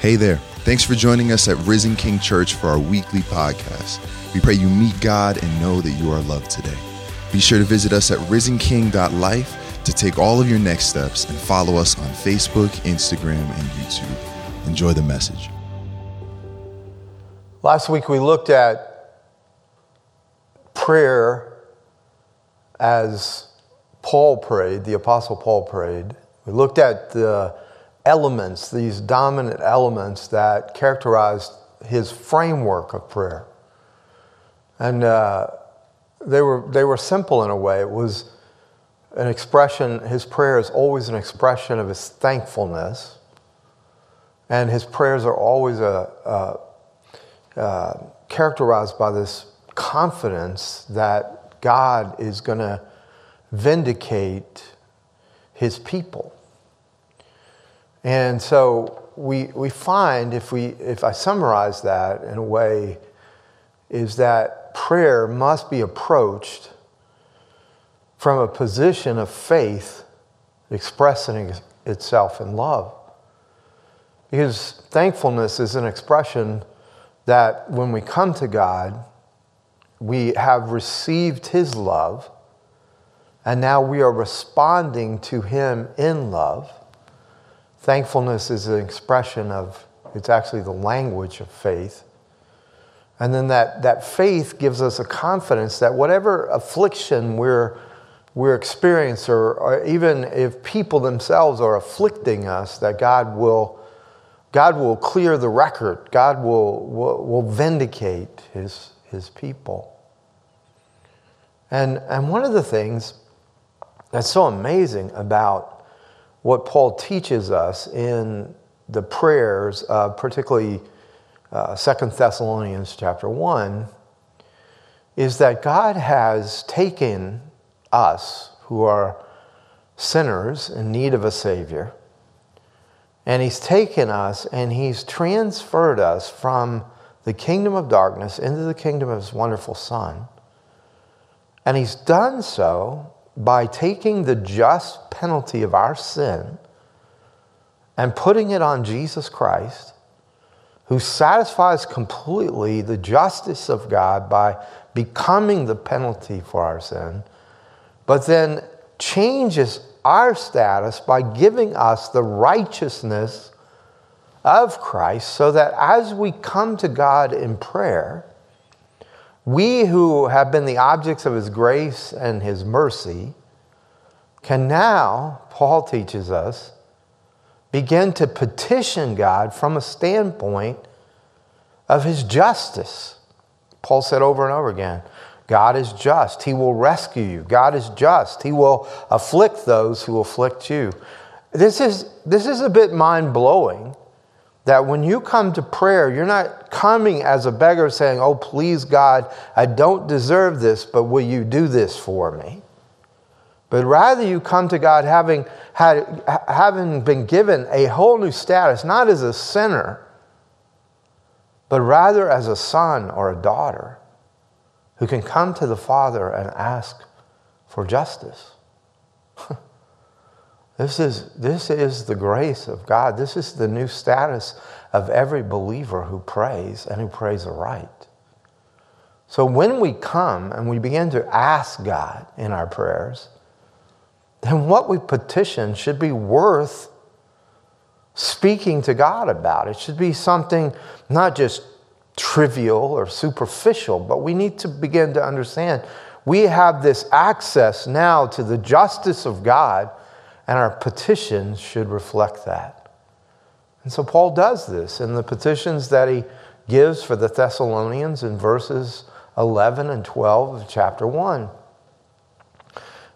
Hey there. Thanks for joining us at Risen King Church for our weekly podcast. We pray you meet God and know that you are loved today. Be sure to visit us at risenking.life to take all of your next steps and follow us on Facebook, Instagram, and YouTube. Enjoy the message. Last week we looked at prayer as Paul prayed, the Apostle Paul prayed. We looked at the elements, these dominant elements that characterized his framework of prayer. And uh, they, were, they were simple in a way. It was an expression, his prayer is always an expression of his thankfulness. And his prayers are always a, a, uh, characterized by this confidence that God is going to vindicate his people. And so we, we find, if, we, if I summarize that in a way, is that prayer must be approached from a position of faith expressing itself in love. Because thankfulness is an expression that when we come to God, we have received His love, and now we are responding to Him in love. Thankfulness is an expression of, it's actually the language of faith. And then that, that faith gives us a confidence that whatever affliction we're, we're experiencing, or, or even if people themselves are afflicting us, that God will, God will clear the record. God will, will, will vindicate his, his people. And, and one of the things that's so amazing about what Paul teaches us in the prayers, uh, particularly uh, Second Thessalonians chapter 1, is that God has taken us who are sinners in need of a Savior, and He's taken us and He's transferred us from the kingdom of darkness into the kingdom of His wonderful Son. And He's done so by taking the just penalty of our sin and putting it on Jesus Christ, who satisfies completely the justice of God by becoming the penalty for our sin, but then changes our status by giving us the righteousness of Christ so that as we come to God in prayer, we who have been the objects of his grace and his mercy can now, Paul teaches us, begin to petition God from a standpoint of his justice. Paul said over and over again, God is just. He will rescue you. God is just. He will afflict those who afflict you. This is, this is a bit mind blowing that when you come to prayer, you're not coming as a beggar saying, Oh, please, God, I don't deserve this, but will you do this for me? But rather, you come to God having, had, having been given a whole new status, not as a sinner, but rather as a son or a daughter who can come to the Father and ask for justice. This is, this is the grace of God. This is the new status of every believer who prays and who prays aright. So when we come and we begin to ask God in our prayers, then what we petition should be worth speaking to God about. It should be something not just trivial or superficial, but we need to begin to understand we have this access now to the justice of God and our petitions should reflect that. And so Paul does this in the petitions that he gives for the Thessalonians in verses 11 and 12 of chapter 1.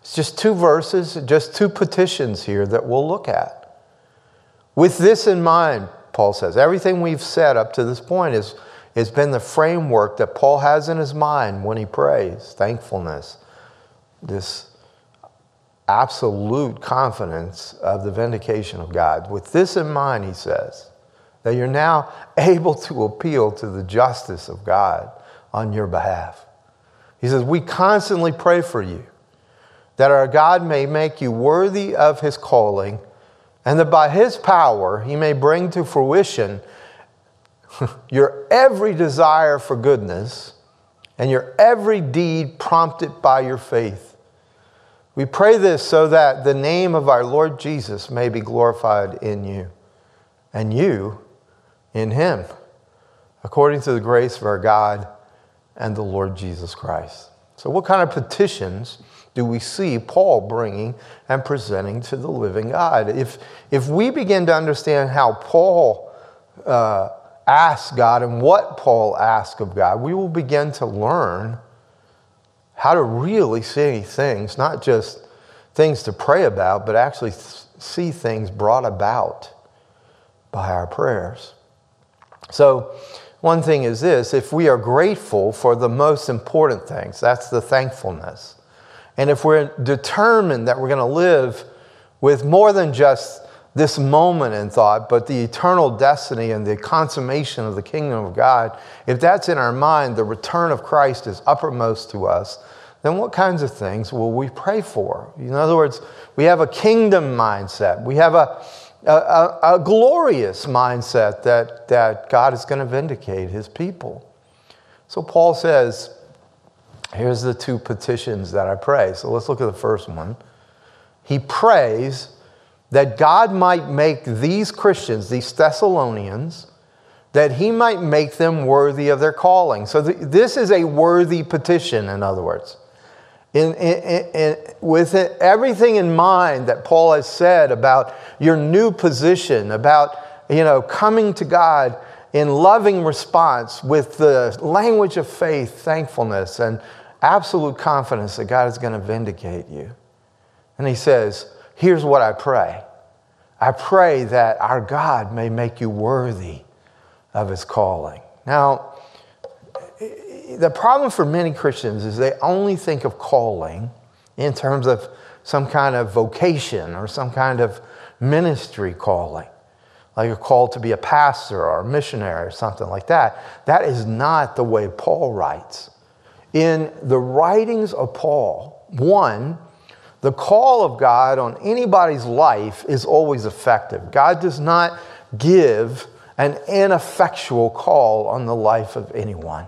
It's just two verses, just two petitions here that we'll look at. With this in mind, Paul says, everything we've said up to this point is, has been the framework that Paul has in his mind when he prays thankfulness, this absolute confidence of the vindication of God. With this in mind, he says, that you're now able to appeal to the justice of God on your behalf. He says, We constantly pray for you that our God may make you worthy of his calling and that by his power he may bring to fruition your every desire for goodness and your every deed prompted by your faith. We pray this so that the name of our Lord Jesus may be glorified in you, and you in him, according to the grace of our God and the Lord Jesus Christ. So, what kind of petitions do we see Paul bringing and presenting to the living God? If, if we begin to understand how Paul uh, asked God and what Paul asked of God, we will begin to learn how to really see things, not just things to pray about, but actually see things brought about by our prayers. So, one thing is this if we are grateful for the most important things, that's the thankfulness. And if we're determined that we're going to live with more than just this moment in thought, but the eternal destiny and the consummation of the kingdom of God, if that's in our mind, the return of Christ is uppermost to us, then what kinds of things will we pray for? In other words, we have a kingdom mindset. We have a, a, a glorious mindset that, that God is going to vindicate his people. So Paul says, here's the two petitions that I pray. So let's look at the first one. He prays that God might make these Christians, these Thessalonians, that he might make them worthy of their calling. So th- this is a worthy petition, in other words. In, in, in, with it, everything in mind that Paul has said about your new position, about you know coming to God in loving response with the language of faith, thankfulness, and absolute confidence that God is going to vindicate you. And he says, Here's what I pray I pray that our God may make you worthy of his calling. Now, the problem for many Christians is they only think of calling in terms of some kind of vocation or some kind of ministry calling, like a call to be a pastor or a missionary or something like that. That is not the way Paul writes. In the writings of Paul, one, the call of God on anybody's life is always effective. God does not give an ineffectual call on the life of anyone.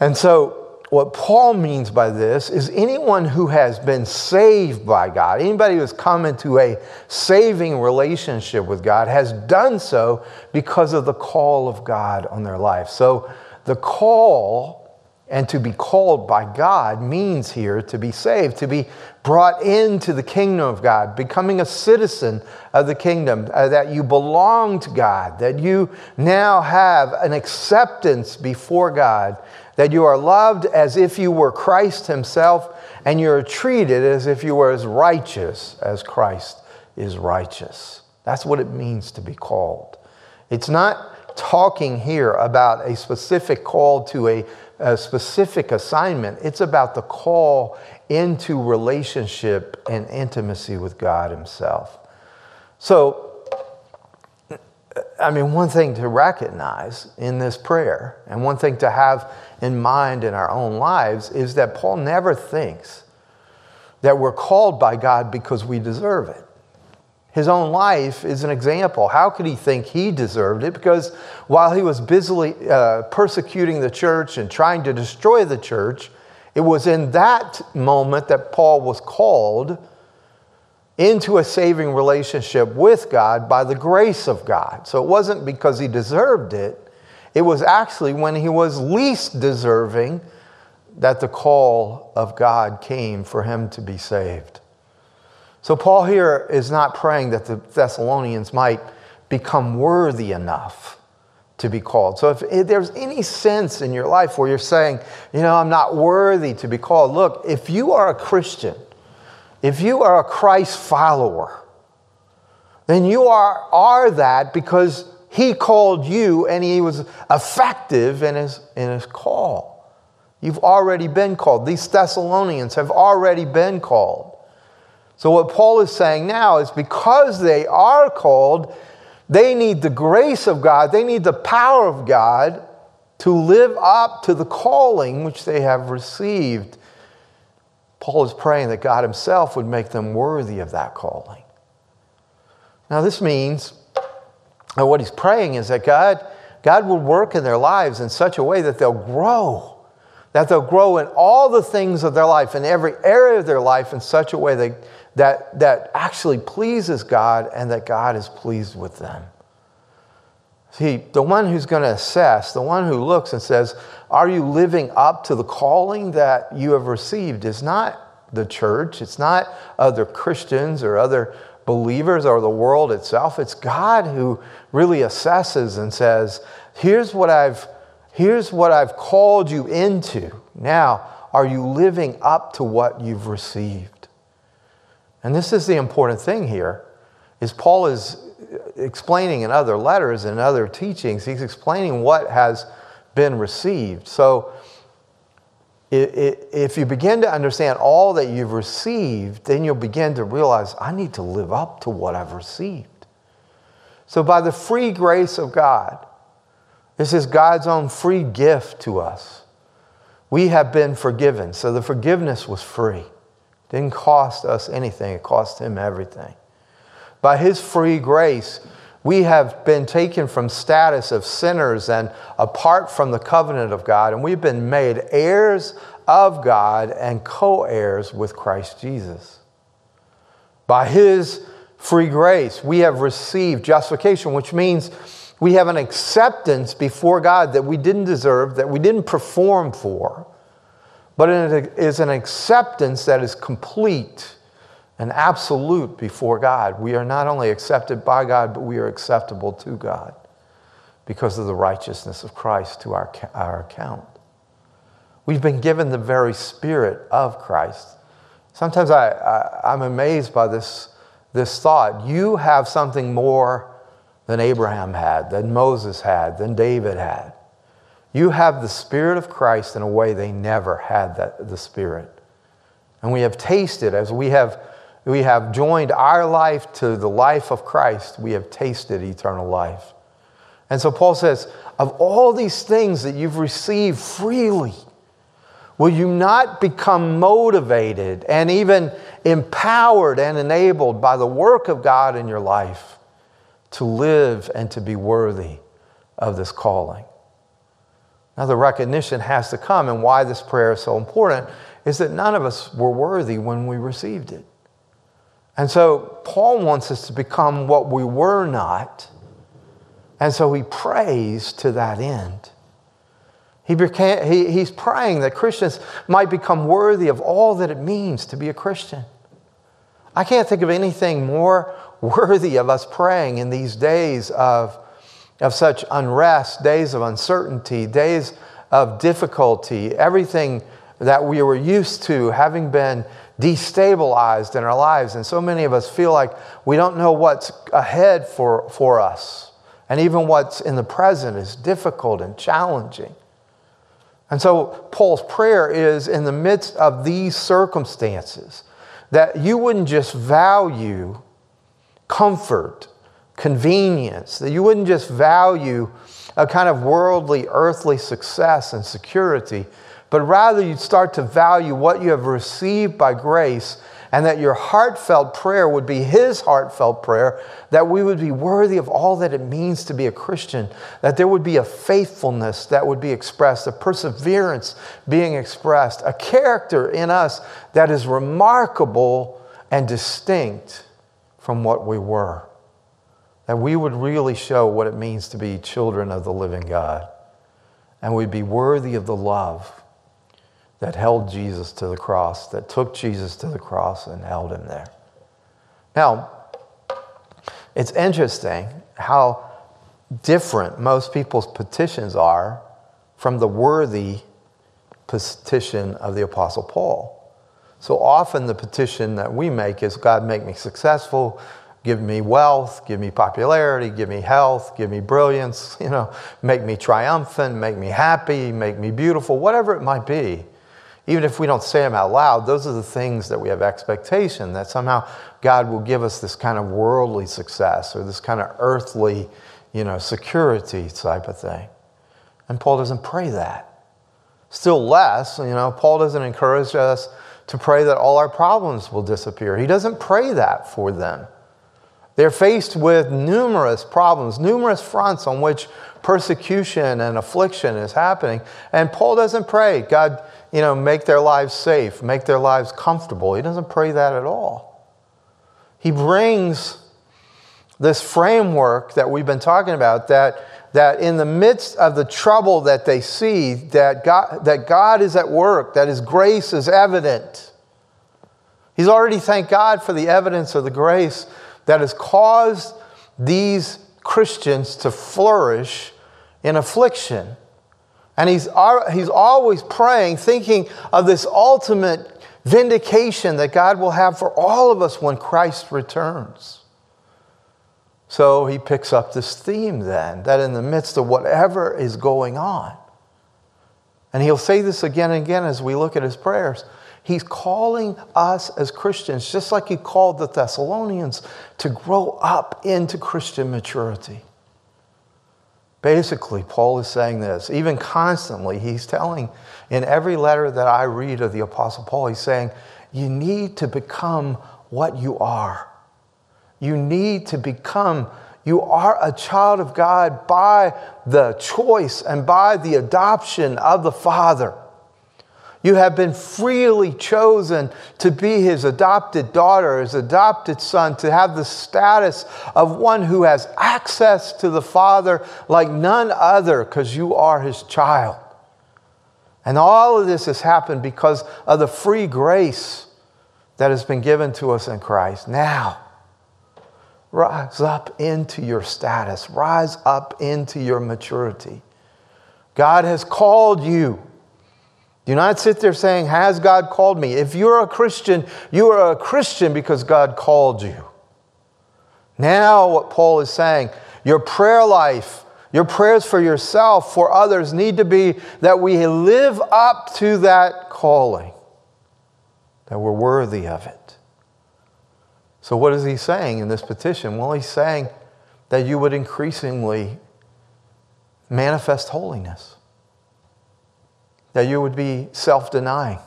And so, what Paul means by this is anyone who has been saved by God, anybody who has come into a saving relationship with God, has done so because of the call of God on their life. So, the call and to be called by God means here to be saved, to be brought into the kingdom of God, becoming a citizen of the kingdom, uh, that you belong to God, that you now have an acceptance before God, that you are loved as if you were Christ Himself, and you're treated as if you were as righteous as Christ is righteous. That's what it means to be called. It's not talking here about a specific call to a a specific assignment. It's about the call into relationship and intimacy with God Himself. So, I mean, one thing to recognize in this prayer, and one thing to have in mind in our own lives, is that Paul never thinks that we're called by God because we deserve it. His own life is an example. How could he think he deserved it? Because while he was busily uh, persecuting the church and trying to destroy the church, it was in that moment that Paul was called into a saving relationship with God by the grace of God. So it wasn't because he deserved it, it was actually when he was least deserving that the call of God came for him to be saved. So, Paul here is not praying that the Thessalonians might become worthy enough to be called. So, if, there's any sense in your life where you're saying, you know, I'm not worthy to be called, look, if you are a Christian, if you are a Christ follower, then you are, are that because he called you and he was effective in his, in his call. You've already been called. These Thessalonians have already been called. So, what Paul is saying now is because they are called, they need the grace of God, they need the power of God to live up to the calling which they have received. Paul is praying that God Himself would make them worthy of that calling. Now, this means, and what he's praying is that God, God will work in their lives in such a way that they'll grow, that they'll grow in all the things of their life, in every area of their life, in such a way that, that, that actually pleases God and that God is pleased with them. See, the one who's going to assess, the one who looks and says, Are you living up to the calling that you have received? is not the church, it's not other Christians or other believers or the world itself. It's God who really assesses and says, Here's what I've, here's what I've called you into. Now, are you living up to what you've received? And this is the important thing here is Paul is explaining in other letters and other teachings, he's explaining what has been received. So if you begin to understand all that you've received, then you'll begin to realize, I need to live up to what I've received. So, by the free grace of God, this is God's own free gift to us. We have been forgiven. So, the forgiveness was free. Didn't cost us anything, it cost Him everything. By His free grace, we have been taken from status of sinners and apart from the covenant of God, and we've been made heirs of God and co heirs with Christ Jesus. By His free grace, we have received justification, which means we have an acceptance before God that we didn't deserve, that we didn't perform for, but it is an acceptance that is complete and absolute before God. We are not only accepted by God, but we are acceptable to God because of the righteousness of Christ to our, our account. We've been given the very spirit of Christ. Sometimes I, I, I'm amazed by this, this thought. You have something more than Abraham had, than Moses had, than David had. You have the Spirit of Christ in a way they never had that, the Spirit. And we have tasted as we have we have joined our life to the life of Christ, we have tasted eternal life. And so Paul says, of all these things that you've received freely, will you not become motivated and even empowered and enabled by the work of God in your life to live and to be worthy of this calling? Now, the recognition has to come, and why this prayer is so important is that none of us were worthy when we received it. And so Paul wants us to become what we were not. And so he prays to that end. He became, he, he's praying that Christians might become worthy of all that it means to be a Christian. I can't think of anything more worthy of us praying in these days of, of such unrest, days of uncertainty, days of difficulty, everything that we were used to having been destabilized in our lives. And so many of us feel like we don't know what's ahead for, for us. And even what's in the present is difficult and challenging. And so Paul's prayer is in the midst of these circumstances that you wouldn't just value comfort, convenience, that you wouldn't just value a kind of worldly, earthly success and security, but rather you'd start to value what you have received by grace and that your heartfelt prayer would be His heartfelt prayer, that we would be worthy of all that it means to be a Christian, that there would be a faithfulness that would be expressed, a perseverance being expressed, a character in us that is remarkable and distinct from what we were. That we would really show what it means to be children of the living God, and we'd be worthy of the love that held Jesus to the cross, that took Jesus to the cross and held him there. Now, it's interesting how different most people's petitions are from the worthy petition of the Apostle Paul. So often the petition that we make is God, make me successful, give me wealth, give me popularity, give me health, give me brilliance, you know, make me triumphant, make me happy, make me beautiful, whatever it might be even if we don't say them out loud, those are the things that we have expectation that somehow God will give us this kind of worldly success or this kind of earthly, you know, security type of thing. And Paul doesn't pray that. Still less, you know, Paul doesn't encourage us to pray that all our problems will disappear. He doesn't pray that for them. They're faced with numerous problems, numerous fronts on which persecution and affliction is happening. And Paul doesn't pray, God, you know, make their lives safe, make their lives comfortable. He doesn't pray that at all. He brings this framework that we've been talking about that, that in the midst of the trouble that they see, that God, that God is at work, that His grace is evident. He's already thanked God for the evidence of the grace that has caused these Christians to flourish in affliction. And he's, he's always praying, thinking of this ultimate vindication that God will have for all of us when Christ returns. So he picks up this theme then, that in the midst of whatever is going on, and he'll say this again and again as we look at his prayers. He's calling us as Christians, just like he called the Thessalonians, to grow up into Christian maturity. Basically, Paul is saying this, even constantly, he's telling in every letter that I read of the Apostle Paul, he's saying, You need to become what you are. You need to become, you are a child of God by the choice and by the adoption of the Father. You have been freely chosen to be his adopted daughter, his adopted son, to have the status of one who has access to the Father like none other because you are his child. And all of this has happened because of the free grace that has been given to us in Christ. Now, rise up into your status, rise up into your maturity. God has called you do not sit there saying, Has God called me? If you're a Christian, you are a Christian because God called you. Now, what Paul is saying, your prayer life, your prayers for yourself, for others, need to be that we live up to that calling, that we're worthy of it. So, what is he saying in this petition? Well, he's saying that you would increasingly manifest holiness that you would be self denying,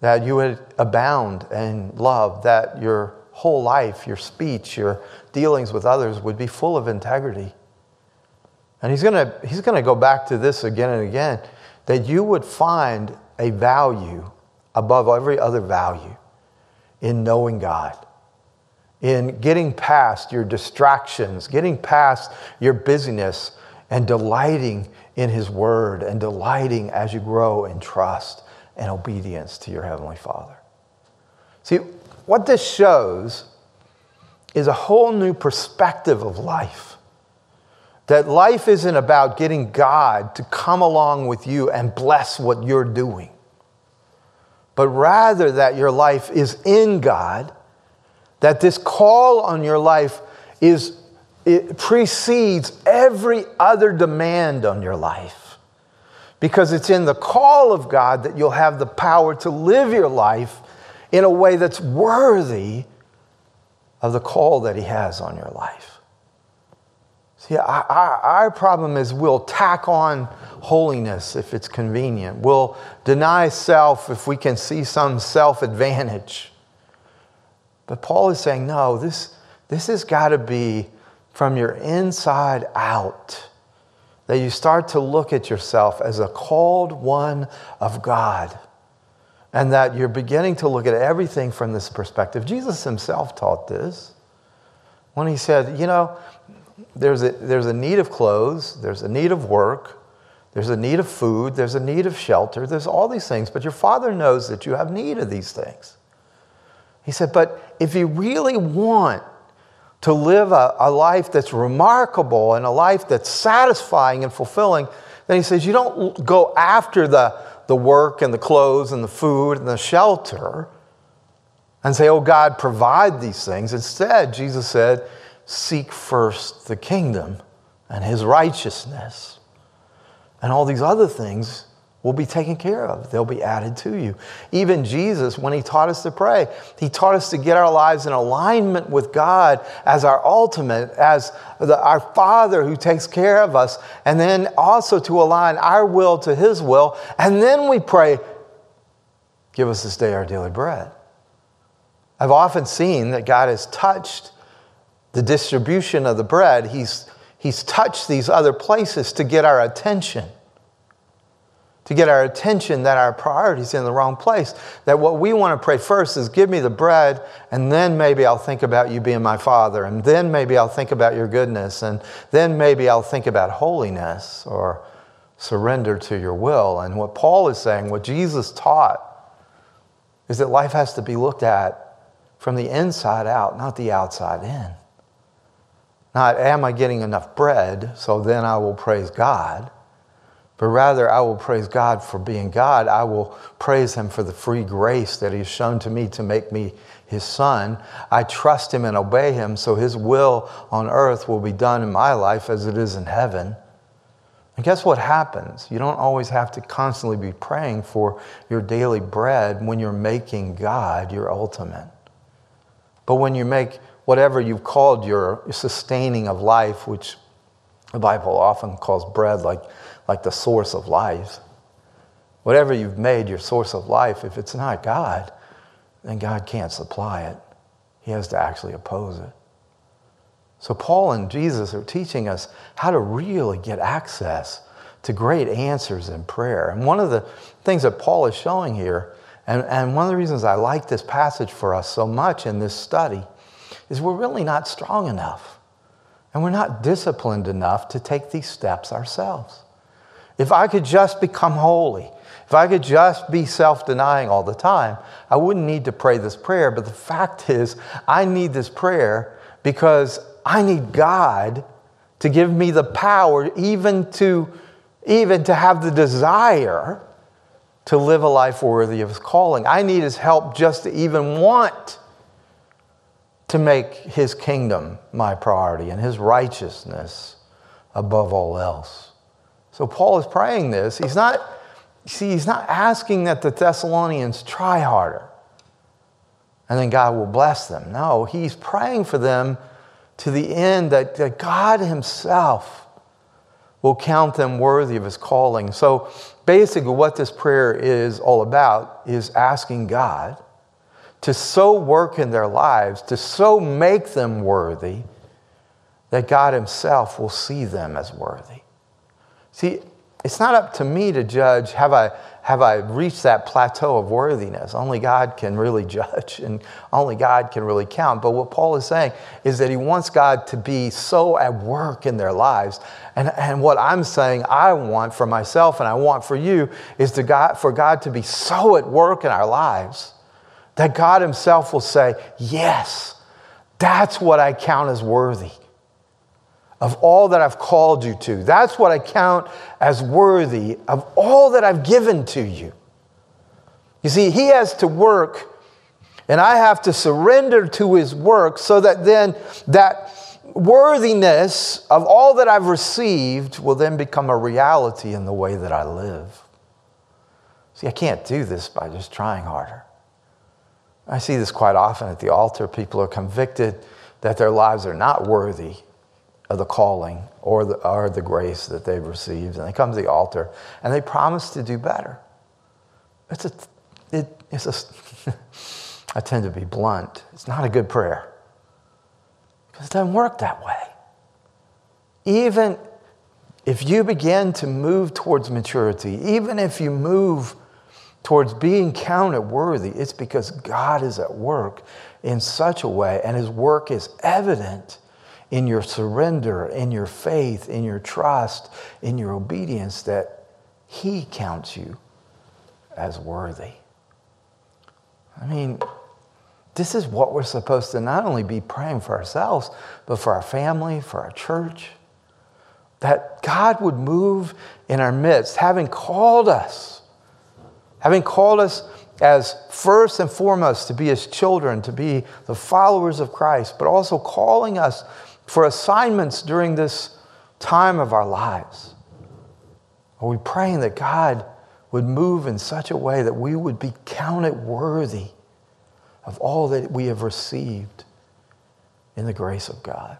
that you would abound in love, that your whole life, your speech, your dealings with others would be full of integrity. And he's going he's to go back to this again and again that you would find a value above every other value in knowing God, in getting past your distractions, getting past your busyness, and delighting in His Word and delighting as you grow in trust and obedience to your Heavenly Father. See, what this shows is a whole new perspective of life. That life isn't about getting God to come along with you and bless what you're doing, but rather that your life is in God, that this call on your life is it precedes every other demand on your life. Because it's in the call of God that you'll have the power to live your life in a way that's worthy of the call that He has on your life. See, our, our problem is we'll tack on holiness if it's convenient. We'll deny self if we can see some self advantage. But Paul is saying, no, this, this has got to be from your inside out. That you start to look at yourself as a called one of God. And that you're beginning to look at everything from this perspective. Jesus himself taught this when he said, You know, there's a, there's a need of clothes, there's a need of work, there's a need of food, there's a need of shelter, there's all these things, but your Father knows that you have need of these things. He said, But if you really want to live a, a life that's remarkable and a life that's satisfying and fulfilling, then he says you don't go after the, the work and the clothes and the food and the shelter and say, oh, God, provide these things. Instead, Jesus said, seek first the kingdom and his righteousness. And all these other things will be taken care of. They'll be added to you. Even Jesus, when he taught us to pray, he taught us to get our lives in alignment with God as our ultimate, as the, our Father who takes care of us, and then also to align our will to his will. And then we pray, Give us this day our daily bread. I've often seen that God has touched the distribution of the bread, he's, he's touched these other places to get our attention. To get our attention that our priority's in the wrong place. That what we want to pray first is give me the bread, and then maybe I'll think about you being my father, and then maybe I'll think about your goodness, and then maybe I'll think about holiness or surrender to your will. And what Paul is saying, what Jesus taught, is that life has to be looked at from the inside out, not the outside in. Not, am I getting enough bread so then I will praise God? But rather, I will praise God for being God. I will praise Him for the free grace that He's shown to me to make me His Son. I trust Him and obey Him so His will on earth will be done in my life as it is in heaven. And guess what happens? You don't always have to constantly be praying for your daily bread when you're making God your ultimate. But when you make whatever you've called your sustaining of life, which the Bible often calls bread like, like the source of life, whatever you've made your source of life, if it's not God, then God can't supply it. He has to actually oppose it. So, Paul and Jesus are teaching us how to really get access to great answers in prayer. And one of the things that Paul is showing here, and, and one of the reasons I like this passage for us so much in this study, is we're really not strong enough. And we're not disciplined enough to take these steps ourselves. If I could just become holy, if I could just be self denying all the time, I wouldn't need to pray this prayer. But the fact is, I need this prayer because I need God to give me the power, even to, even to have the desire to live a life worthy of His calling. I need His help just to even want to make his kingdom my priority and his righteousness above all else. So Paul is praying this. He's not, see, he's not asking that the Thessalonians try harder and then God will bless them. No, he's praying for them to the end that, that God himself will count them worthy of his calling. So basically, what this prayer is all about is asking God to so work in their lives, to so make them worthy, that God Himself will see them as worthy. See, it's not up to me to judge have I, have I reached that plateau of worthiness? Only God can really judge and only God can really count. But what Paul is saying is that he wants God to be so at work in their lives. And, and what I'm saying I want for myself and I want for you is to God, for God to be so at work in our lives that God Himself will say, Yes, that's what I count as worthy of all that I've called you to. That's what I count as worthy of all that I've given to you. You see, He has to work, and I have to surrender to His work so that then that worthiness of all that I've received will then become a reality in the way that I live. See, I can't do this by just trying harder. I see this quite often at the altar. People are convicted that their lives are not worthy of the calling or the, or the grace that they've received. And they come to the altar and they promise to do better. It's a, it, it's a, I tend to be blunt. It's not a good prayer because it doesn't work that way. Even if you begin to move towards maturity, even if you move towards being counted worthy, it's because God is at work in such a way, and His work is evident in your surrender, in your faith, in your trust, in your obedience that He counts you as worthy. I mean, this is what we're supposed to not only be praying for ourselves, but for our family, for our church. That God would move in our midst, having called us having called us as first and foremost to be his children, to be the followers of Christ, but also calling us for assignments during this time of our lives. Are we praying that God would move in such a way that we would be counted worthy of all that we have received in the grace of God?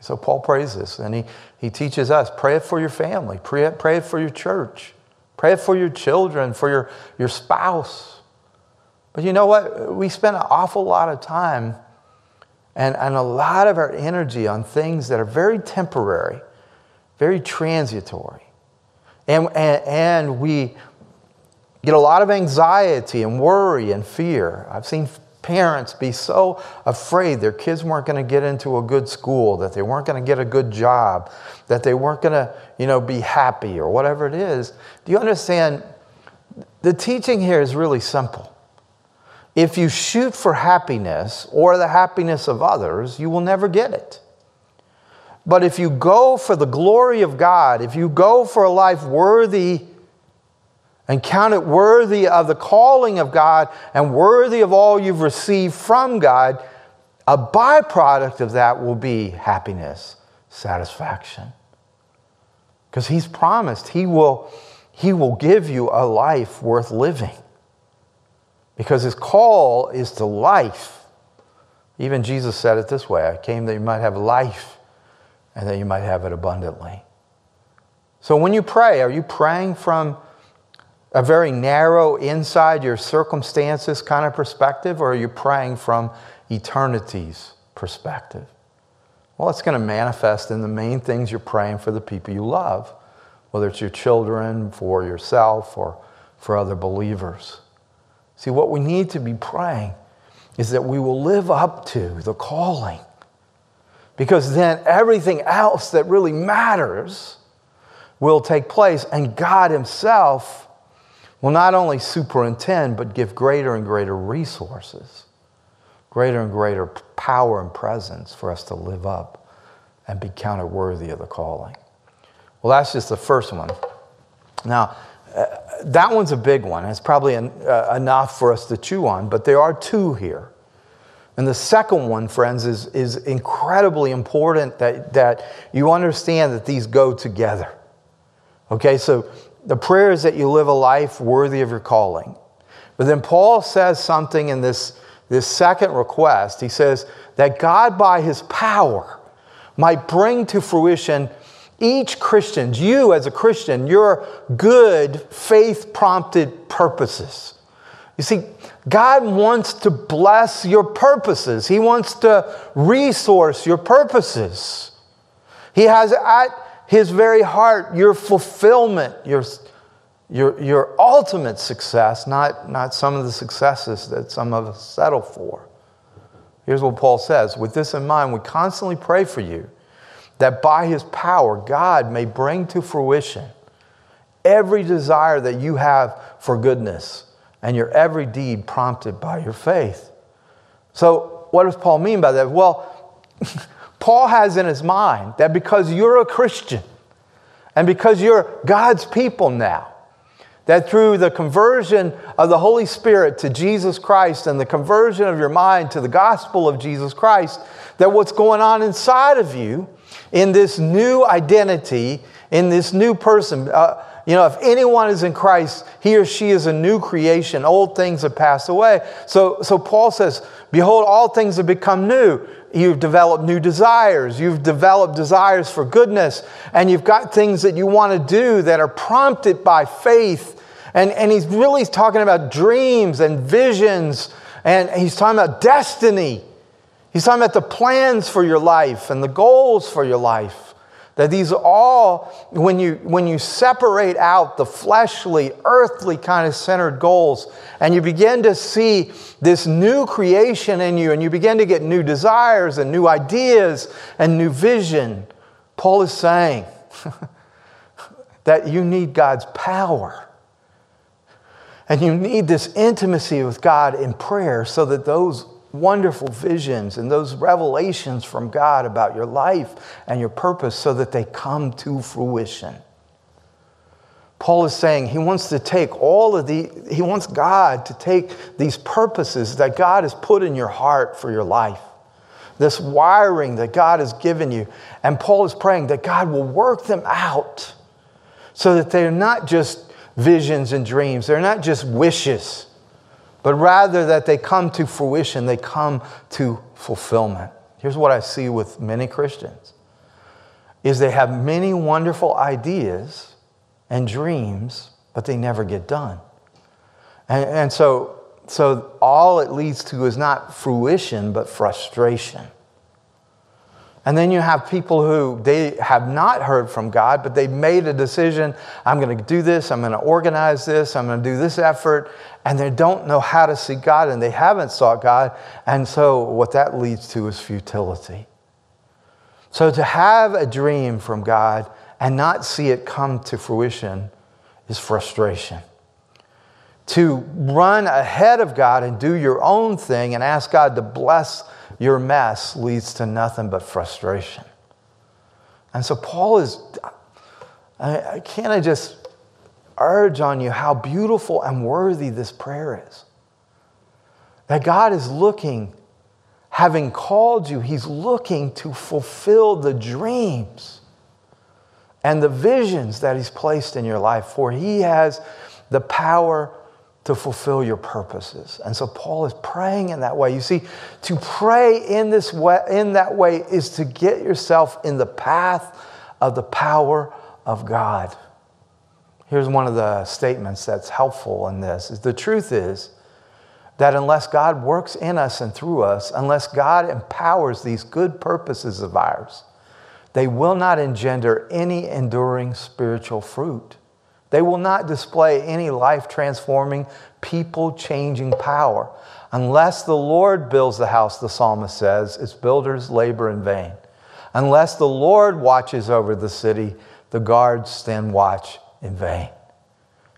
So Paul prays this, and he, he teaches us pray it for your family, pray it, pray it for your church. Pray it for your children, for your, your spouse. But you know what? We spend an awful lot of time and, and a lot of our energy on things that are very temporary, very transitory. And, and, and we get a lot of anxiety and worry and fear. I've seen parents be so afraid their kids weren't going to get into a good school, that they weren't going to get a good job, that they weren't going to, you know, be happy or whatever it is. Do you understand? The teaching here is really simple. If you shoot for happiness or the happiness of others, you will never get it. But if you go for the glory of God, if you go for a life worthy and count it worthy of the calling of God and worthy of all you've received from God, a byproduct of that will be happiness, satisfaction. Because He's promised He will, he will give you a life worth living. Because His call is to life. Even Jesus said it this way I came that you might have life and that you might have it abundantly. So when you pray, are you praying from a very narrow, inside your circumstances kind of perspective, or are you praying from eternity's perspective? Well, it's going to manifest in the main things you're praying for the people you love, whether it's your children, for yourself, or for other believers. See, what we need to be praying is that we will live up to the calling. Because then everything else that really matters will take place, and God Himself will not only superintend, but give greater and greater resources, greater and greater power and presence for us to live up and be counted worthy of the calling. Well, that's just the first one. Now, that one's a big one. It's probably an, uh, enough for us to chew on, but there are two here. And the second one, friends, is, is incredibly important that, that you understand that these go together. Okay, so the prayer is that you live a life worthy of your calling. But then Paul says something in this, this second request. He says that God, by his power, might bring to fruition each Christian, you as a Christian, your good, faith prompted purposes. You see, God wants to bless your purposes, He wants to resource your purposes. He has at his very heart, your fulfillment, your, your, your ultimate success, not, not some of the successes that some of us settle for. Here's what Paul says With this in mind, we constantly pray for you that by his power, God may bring to fruition every desire that you have for goodness and your every deed prompted by your faith. So, what does Paul mean by that? Well, Paul has in his mind that because you're a Christian and because you're God's people now, that through the conversion of the Holy Spirit to Jesus Christ and the conversion of your mind to the gospel of Jesus Christ, that what's going on inside of you in this new identity, in this new person, uh, you know, if anyone is in Christ, he or she is a new creation. Old things have passed away. So, so Paul says, Behold, all things have become new. You've developed new desires. You've developed desires for goodness. And you've got things that you want to do that are prompted by faith. And, and he's really talking about dreams and visions. And he's talking about destiny. He's talking about the plans for your life and the goals for your life. That these are all, when you, when you separate out the fleshly, earthly kind of centered goals, and you begin to see this new creation in you, and you begin to get new desires and new ideas and new vision, Paul is saying that you need God's power. And you need this intimacy with God in prayer so that those wonderful visions and those revelations from God about your life and your purpose so that they come to fruition. Paul is saying he wants to take all of the, he wants God to take these purposes that God has put in your heart for your life, this wiring that God has given you. And Paul is praying that God will work them out so that they're not just visions and dreams, they're not just wishes but rather that they come to fruition, they come to fulfillment. Here's what I see with many Christians is they have many wonderful ideas and dreams, but they never get done. And, and so, so all it leads to is not fruition, but frustration. And then you have people who they have not heard from God, but they've made a decision I'm going to do this, I'm going to organize this, I'm going to do this effort, and they don't know how to see God and they haven't sought God. And so what that leads to is futility. So to have a dream from God and not see it come to fruition is frustration. To run ahead of God and do your own thing and ask God to bless your mess leads to nothing but frustration. And so Paul is, I, can't I just urge on you how beautiful and worthy this prayer is? That God is looking, having called you, He's looking to fulfill the dreams and the visions that He's placed in your life, for He has the power to fulfill your purposes. And so Paul is praying in that way. You see, to pray in this way in that way is to get yourself in the path of the power of God. Here's one of the statements that's helpful in this is the truth is that unless God works in us and through us, unless God empowers these good purposes of ours, they will not engender any enduring spiritual fruit. They will not display any life transforming, people changing power. Unless the Lord builds the house, the psalmist says, its builders labor in vain. Unless the Lord watches over the city, the guards stand watch in vain.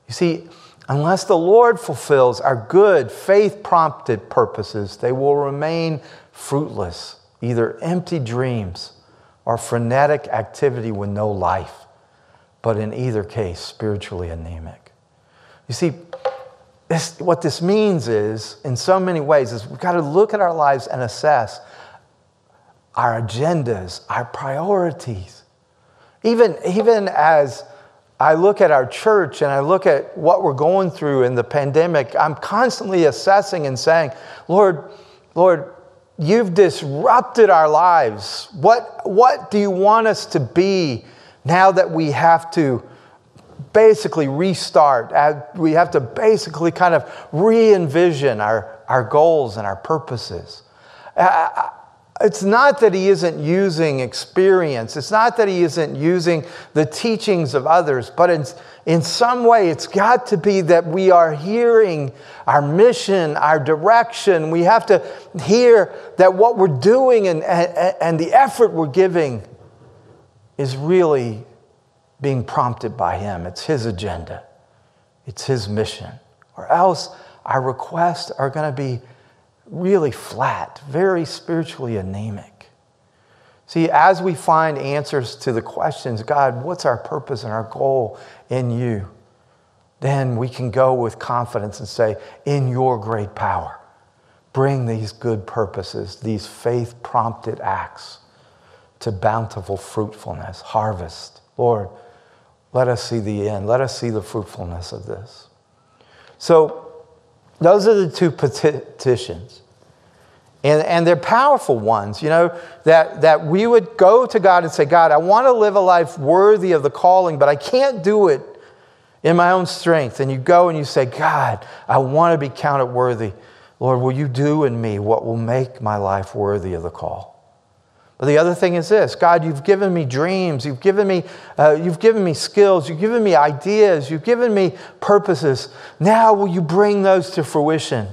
You see, unless the Lord fulfills our good, faith prompted purposes, they will remain fruitless, either empty dreams or frenetic activity with no life but in either case, spiritually anemic. You see, this, what this means is, in so many ways, is we've got to look at our lives and assess our agendas, our priorities. Even, even as I look at our church and I look at what we're going through in the pandemic, I'm constantly assessing and saying, Lord, Lord, you've disrupted our lives. What, what do you want us to be now that we have to basically restart, uh, we have to basically kind of re envision our, our goals and our purposes. Uh, uh, it's not that he isn't using experience. It's not that he isn't using the teachings of others, but in, in some way, it's got to be that we are hearing our mission, our direction. We have to hear that what we're doing and, and, and the effort we're giving is really being prompted by Him. It's His agenda, it's His mission. Or else our requests are going to be really flat, very spiritually anemic. See, as we find answers to the questions, God, what's our purpose and our goal in you? Then we can go with confidence and say, In your great power, bring these good purposes, these faith prompted acts to bountiful fruitfulness, harvest. Lord, let us see the end. Let us see the fruitfulness of this. So, those are the two petitions. And, and they're powerful ones, you know, that, that we would go to God and say, God, I want to live a life worthy of the calling, but I can't do it in my own strength. And you go and you say, God, I want to be counted worthy. Lord, will you do in me what will make my life worthy of the call? But the other thing is this God, you've given me dreams, you've given me, uh, you've given me skills, you've given me ideas, you've given me purposes. Now will you bring those to fruition?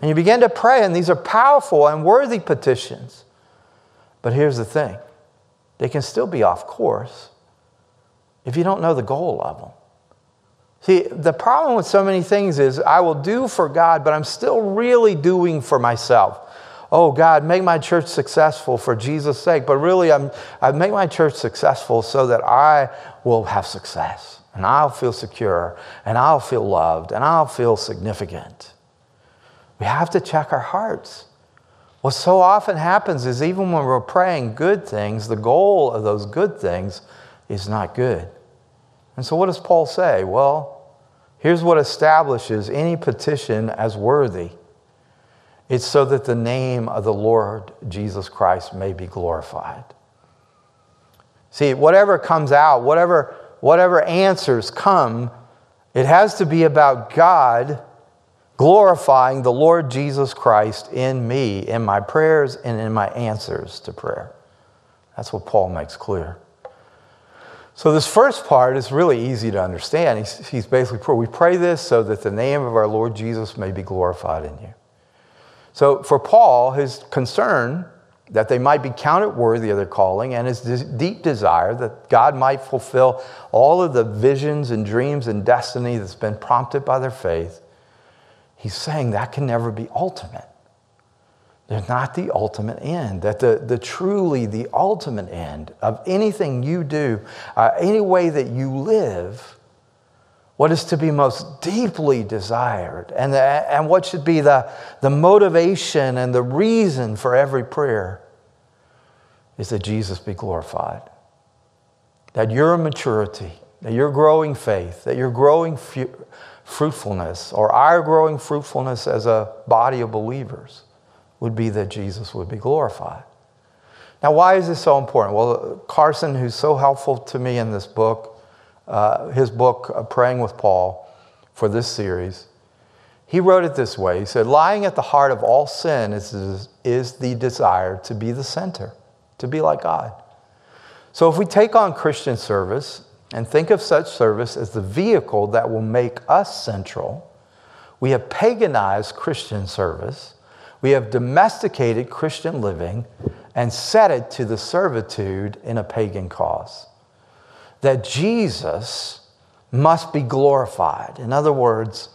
And you begin to pray, and these are powerful and worthy petitions. But here's the thing they can still be off course if you don't know the goal of them. See, the problem with so many things is I will do for God, but I'm still really doing for myself oh God, make my church successful for Jesus' sake. But really, I'm, I make my church successful so that I will have success and I'll feel secure and I'll feel loved and I'll feel significant. We have to check our hearts. What so often happens is even when we're praying good things, the goal of those good things is not good. And so, what does Paul say? Well, here's what establishes any petition as worthy it's so that the name of the Lord Jesus Christ may be glorified. See, whatever comes out, whatever, whatever answers come, it has to be about God glorifying the Lord Jesus Christ in me, in my prayers, and in my answers to prayer. That's what Paul makes clear. So, this first part is really easy to understand. He's, he's basically, we pray this so that the name of our Lord Jesus may be glorified in you. So, for Paul, his concern that they might be counted worthy of their calling and his deep desire that God might fulfill all of the visions and dreams and destiny that's been prompted by their faith, he's saying that can never be ultimate. They're not the ultimate end. That the, the truly the ultimate end of anything you do, uh, any way that you live, what is to be most deeply desired, and, the, and what should be the, the motivation and the reason for every prayer is that Jesus be glorified. That your maturity, that your growing faith, that your growing fu- fruitfulness, or our growing fruitfulness as a body of believers, would be that Jesus would be glorified. Now, why is this so important? Well, Carson, who's so helpful to me in this book, uh, his book, uh, Praying with Paul, for this series, he wrote it this way He said, Lying at the heart of all sin is, is the desire to be the center, to be like God. So, if we take on Christian service and think of such service as the vehicle that will make us central, we have paganized Christian service we have domesticated Christian living and set it to the servitude in a pagan cause. That Jesus must be glorified. In other words,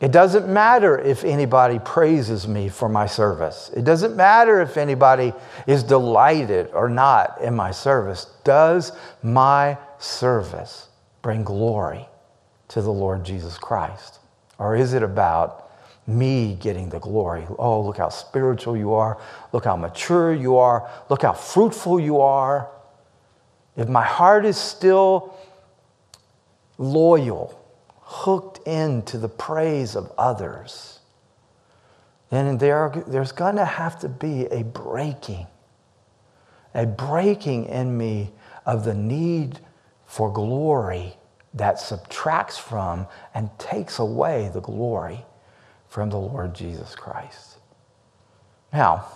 it doesn't matter if anybody praises me for my service. It doesn't matter if anybody is delighted or not in my service. Does my service bring glory to the Lord Jesus Christ? Or is it about me getting the glory. Oh, look how spiritual you are. Look how mature you are. Look how fruitful you are. If my heart is still loyal, hooked into the praise of others, then there, there's going to have to be a breaking, a breaking in me of the need for glory that subtracts from and takes away the glory from the Lord Jesus Christ. Now,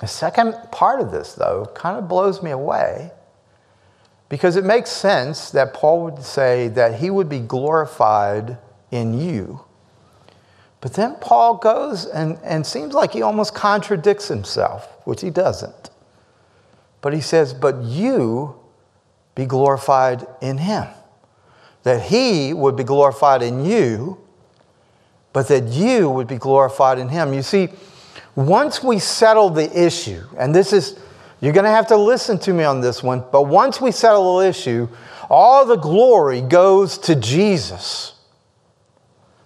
the second part of this, though, kind of blows me away because it makes sense that Paul would say that he would be glorified in you. But then Paul goes and, and seems like he almost contradicts himself, which he doesn't. But he says, But you be glorified in him. That he would be glorified in you but that you would be glorified in him. You see, once we settle the issue, and this is, you're going to have to listen to me on this one, but once we settle the issue, all the glory goes to Jesus.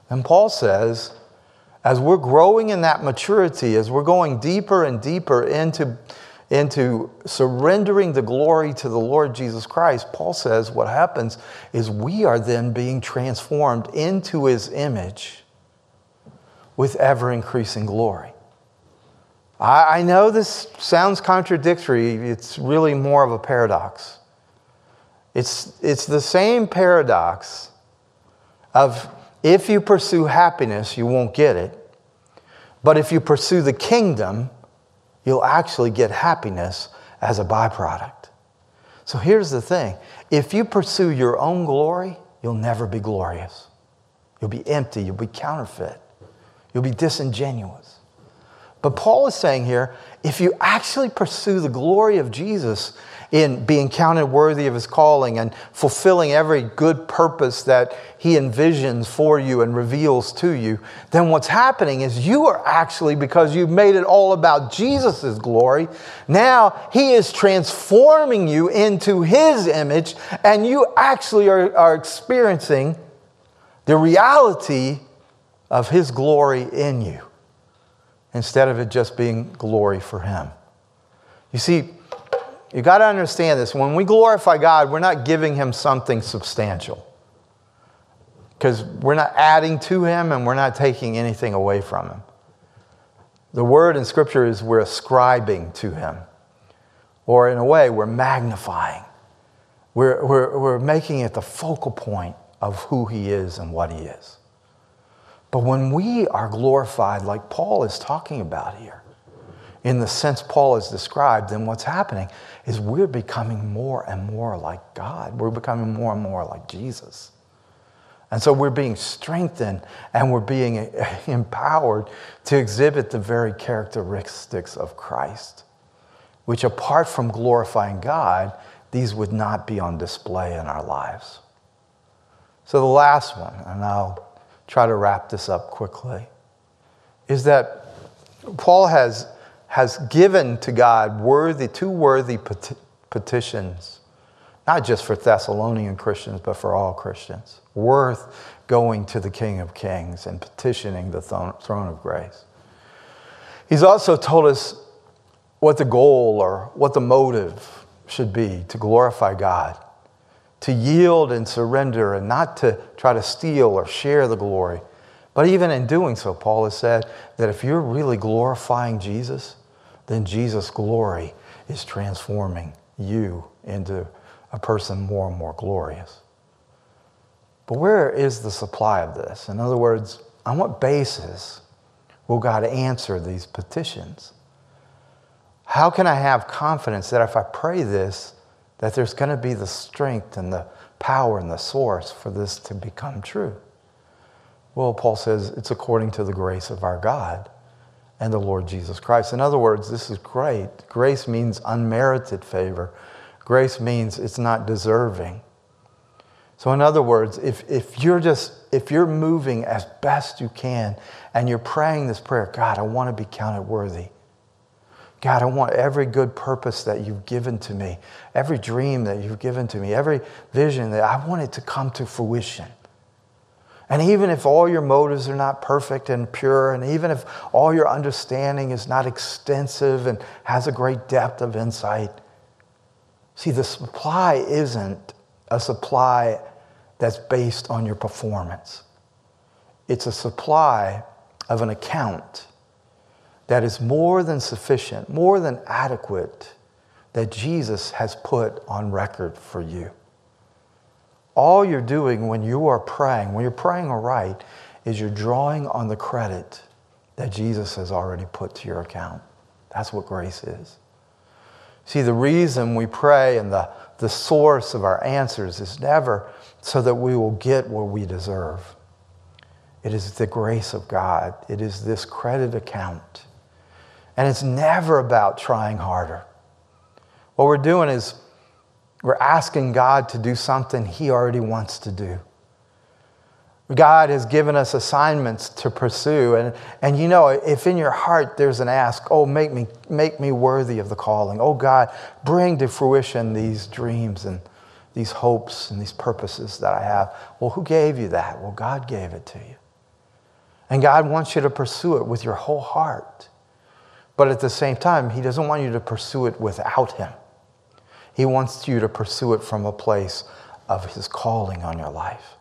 And Paul says, as we're growing in that maturity, as we're going deeper and deeper into, into surrendering the glory to the Lord Jesus Christ, Paul says what happens is we are then being transformed into his image with ever increasing glory. I, I know this sounds contradictory, it's really more of a paradox. It's, it's the same paradox of if you pursue happiness, you won't get it. But if you pursue the kingdom, you'll actually get happiness as a byproduct. So here's the thing if you pursue your own glory, you'll never be glorious. You'll be empty, you'll be counterfeit. You'll be disingenuous. But Paul is saying here if you actually pursue the glory of Jesus in being counted worthy of his calling and fulfilling every good purpose that he envisions for you and reveals to you, then what's happening is you are actually, because you've made it all about Jesus' glory, now he is transforming you into his image, and you actually are, are experiencing the reality of His glory in you instead of it just being glory for Him. You see, you got to understand this. When we glorify God, we're not giving Him something substantial because we're not adding to Him and we're not taking anything away from Him. The word in Scripture is we're ascribing to Him, or in a way, we're magnifying. We're, we're, we're making it the focal point of who He is and what He is. But when we are glorified, like Paul is talking about here, in the sense Paul has described, then what's happening is we're becoming more and more like God. We're becoming more and more like Jesus. And so we're being strengthened and we're being empowered to exhibit the very characteristics of Christ, which, apart from glorifying God, these would not be on display in our lives. So, the last one, and I'll try to wrap this up quickly, is that Paul has, has given to God worthy, two worthy peti- petitions, not just for Thessalonian Christians, but for all Christians, worth going to the King of Kings and petitioning the throne of grace. He's also told us what the goal or what the motive should be to glorify God, to yield and surrender and not to try to steal or share the glory. But even in doing so, Paul has said that if you're really glorifying Jesus, then Jesus' glory is transforming you into a person more and more glorious. But where is the supply of this? In other words, on what basis will God answer these petitions? How can I have confidence that if I pray this, that there's going to be the strength and the power and the source for this to become true? Well, Paul says it's according to the grace of our God and the Lord Jesus Christ. In other words, this is great. Grace means unmerited favor. Grace means it's not deserving. So, in other words, if, if you're just, if you're moving as best you can and you're praying this prayer, God, I want to be counted worthy. God, I want every good purpose that you've given to me, every dream that you've given to me, every vision that I want it to come to fruition. And even if all your motives are not perfect and pure, and even if all your understanding is not extensive and has a great depth of insight, see, the supply isn't a supply that's based on your performance, it's a supply of an account that is more than sufficient, more than adequate, that Jesus has put on record for you. All you're doing when you are praying, when you're praying aright, is you're drawing on the credit that Jesus has already put to your account. That's what grace is. See, the reason we pray and the, the source of our answers is never so that we will get what we deserve. It is the grace of God, it is this credit account and it's never about trying harder. What we're doing is we're asking God to do something He already wants to do. God has given us assignments to pursue. And, and you know, if in your heart there's an ask, oh, make me, make me worthy of the calling. Oh, God, bring to fruition these dreams and these hopes and these purposes that I have. Well, who gave you that? Well, God gave it to you. And God wants you to pursue it with your whole heart. But at the same time, He doesn't want you to pursue it without Him. He wants you to pursue it from a place of His calling on your life,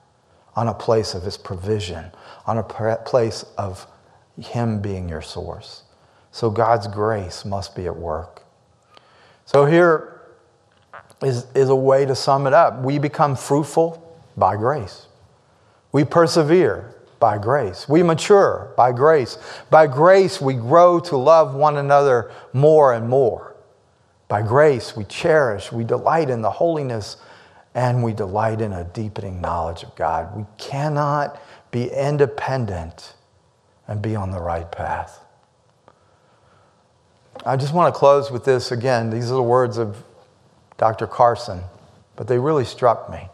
on a place of His provision, on a place of Him being your source. So God's grace must be at work. So here is, is a way to sum it up. We become fruitful by grace. We persevere by grace. We mature by grace. By grace, we grow to love one another more and more. By grace, we cherish, we delight in the holiness, and we delight in a deepening knowledge of God. We cannot be independent and be on the right path. I just want to close with this again. These are the words of Dr. Carson, but they really struck me.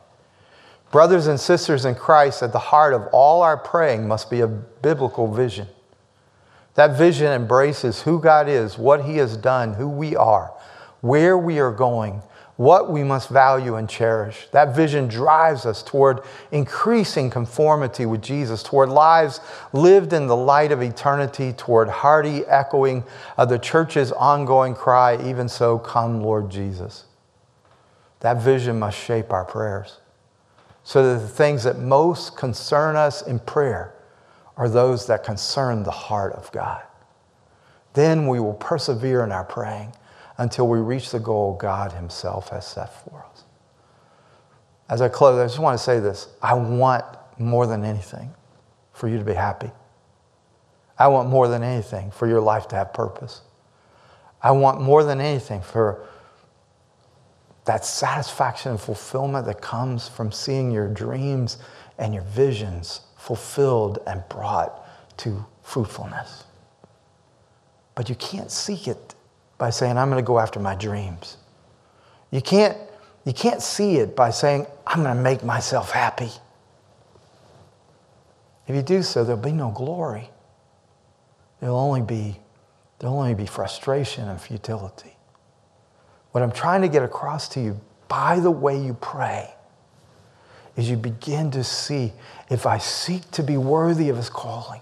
Brothers and sisters in Christ, at the heart of all our praying must be a biblical vision. That vision embraces who God is, what He has done, who we are, where we are going, what we must value and cherish. That vision drives us toward increasing conformity with Jesus, toward lives lived in the light of eternity, toward hearty echoing of the church's ongoing cry, even so, come, Lord Jesus. That vision must shape our prayers so that the things that most concern us in prayer are those that concern the heart of God. Then we will persevere in our praying until we reach the goal God Himself has set for us. As I close, I just want to say this I want more than anything for you to be happy. I want more than anything for your life to have purpose. I want more than anything for that satisfaction and fulfillment that comes from seeing your dreams and your visions fulfilled and brought to fruitfulness. But you can't seek it by saying, I'm going to go after my dreams. You can't, you can't see it by saying, I'm going to make myself happy. If you do so, there'll be no glory. There'll only be, there'll only be frustration and futility. What I'm trying to get across to you by the way you pray is you begin to see if I seek to be worthy of his calling,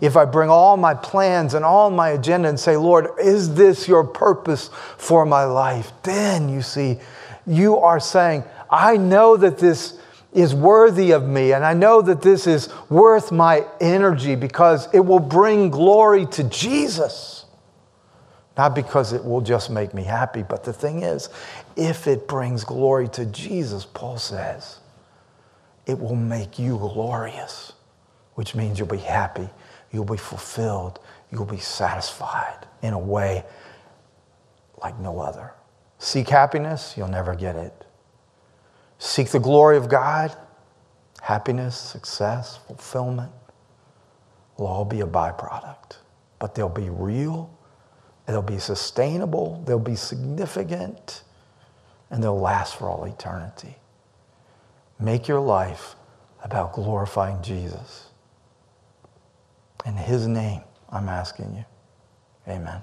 if I bring all my plans and all my agenda and say, Lord, is this your purpose for my life? Then you see, you are saying, I know that this is worthy of me, and I know that this is worth my energy because it will bring glory to Jesus. Not because it will just make me happy, but the thing is, if it brings glory to Jesus, Paul says, it will make you glorious, which means you'll be happy You'll be fulfilled. You'll be satisfied in a way like no other. Seek happiness, you'll never get it. Seek the glory of God, happiness, success, fulfillment will all be a byproduct. But they'll be real, they'll be sustainable, they'll be significant, and they'll last for all eternity. Make your life about glorifying Jesus. In His name, I'm asking you. Amen.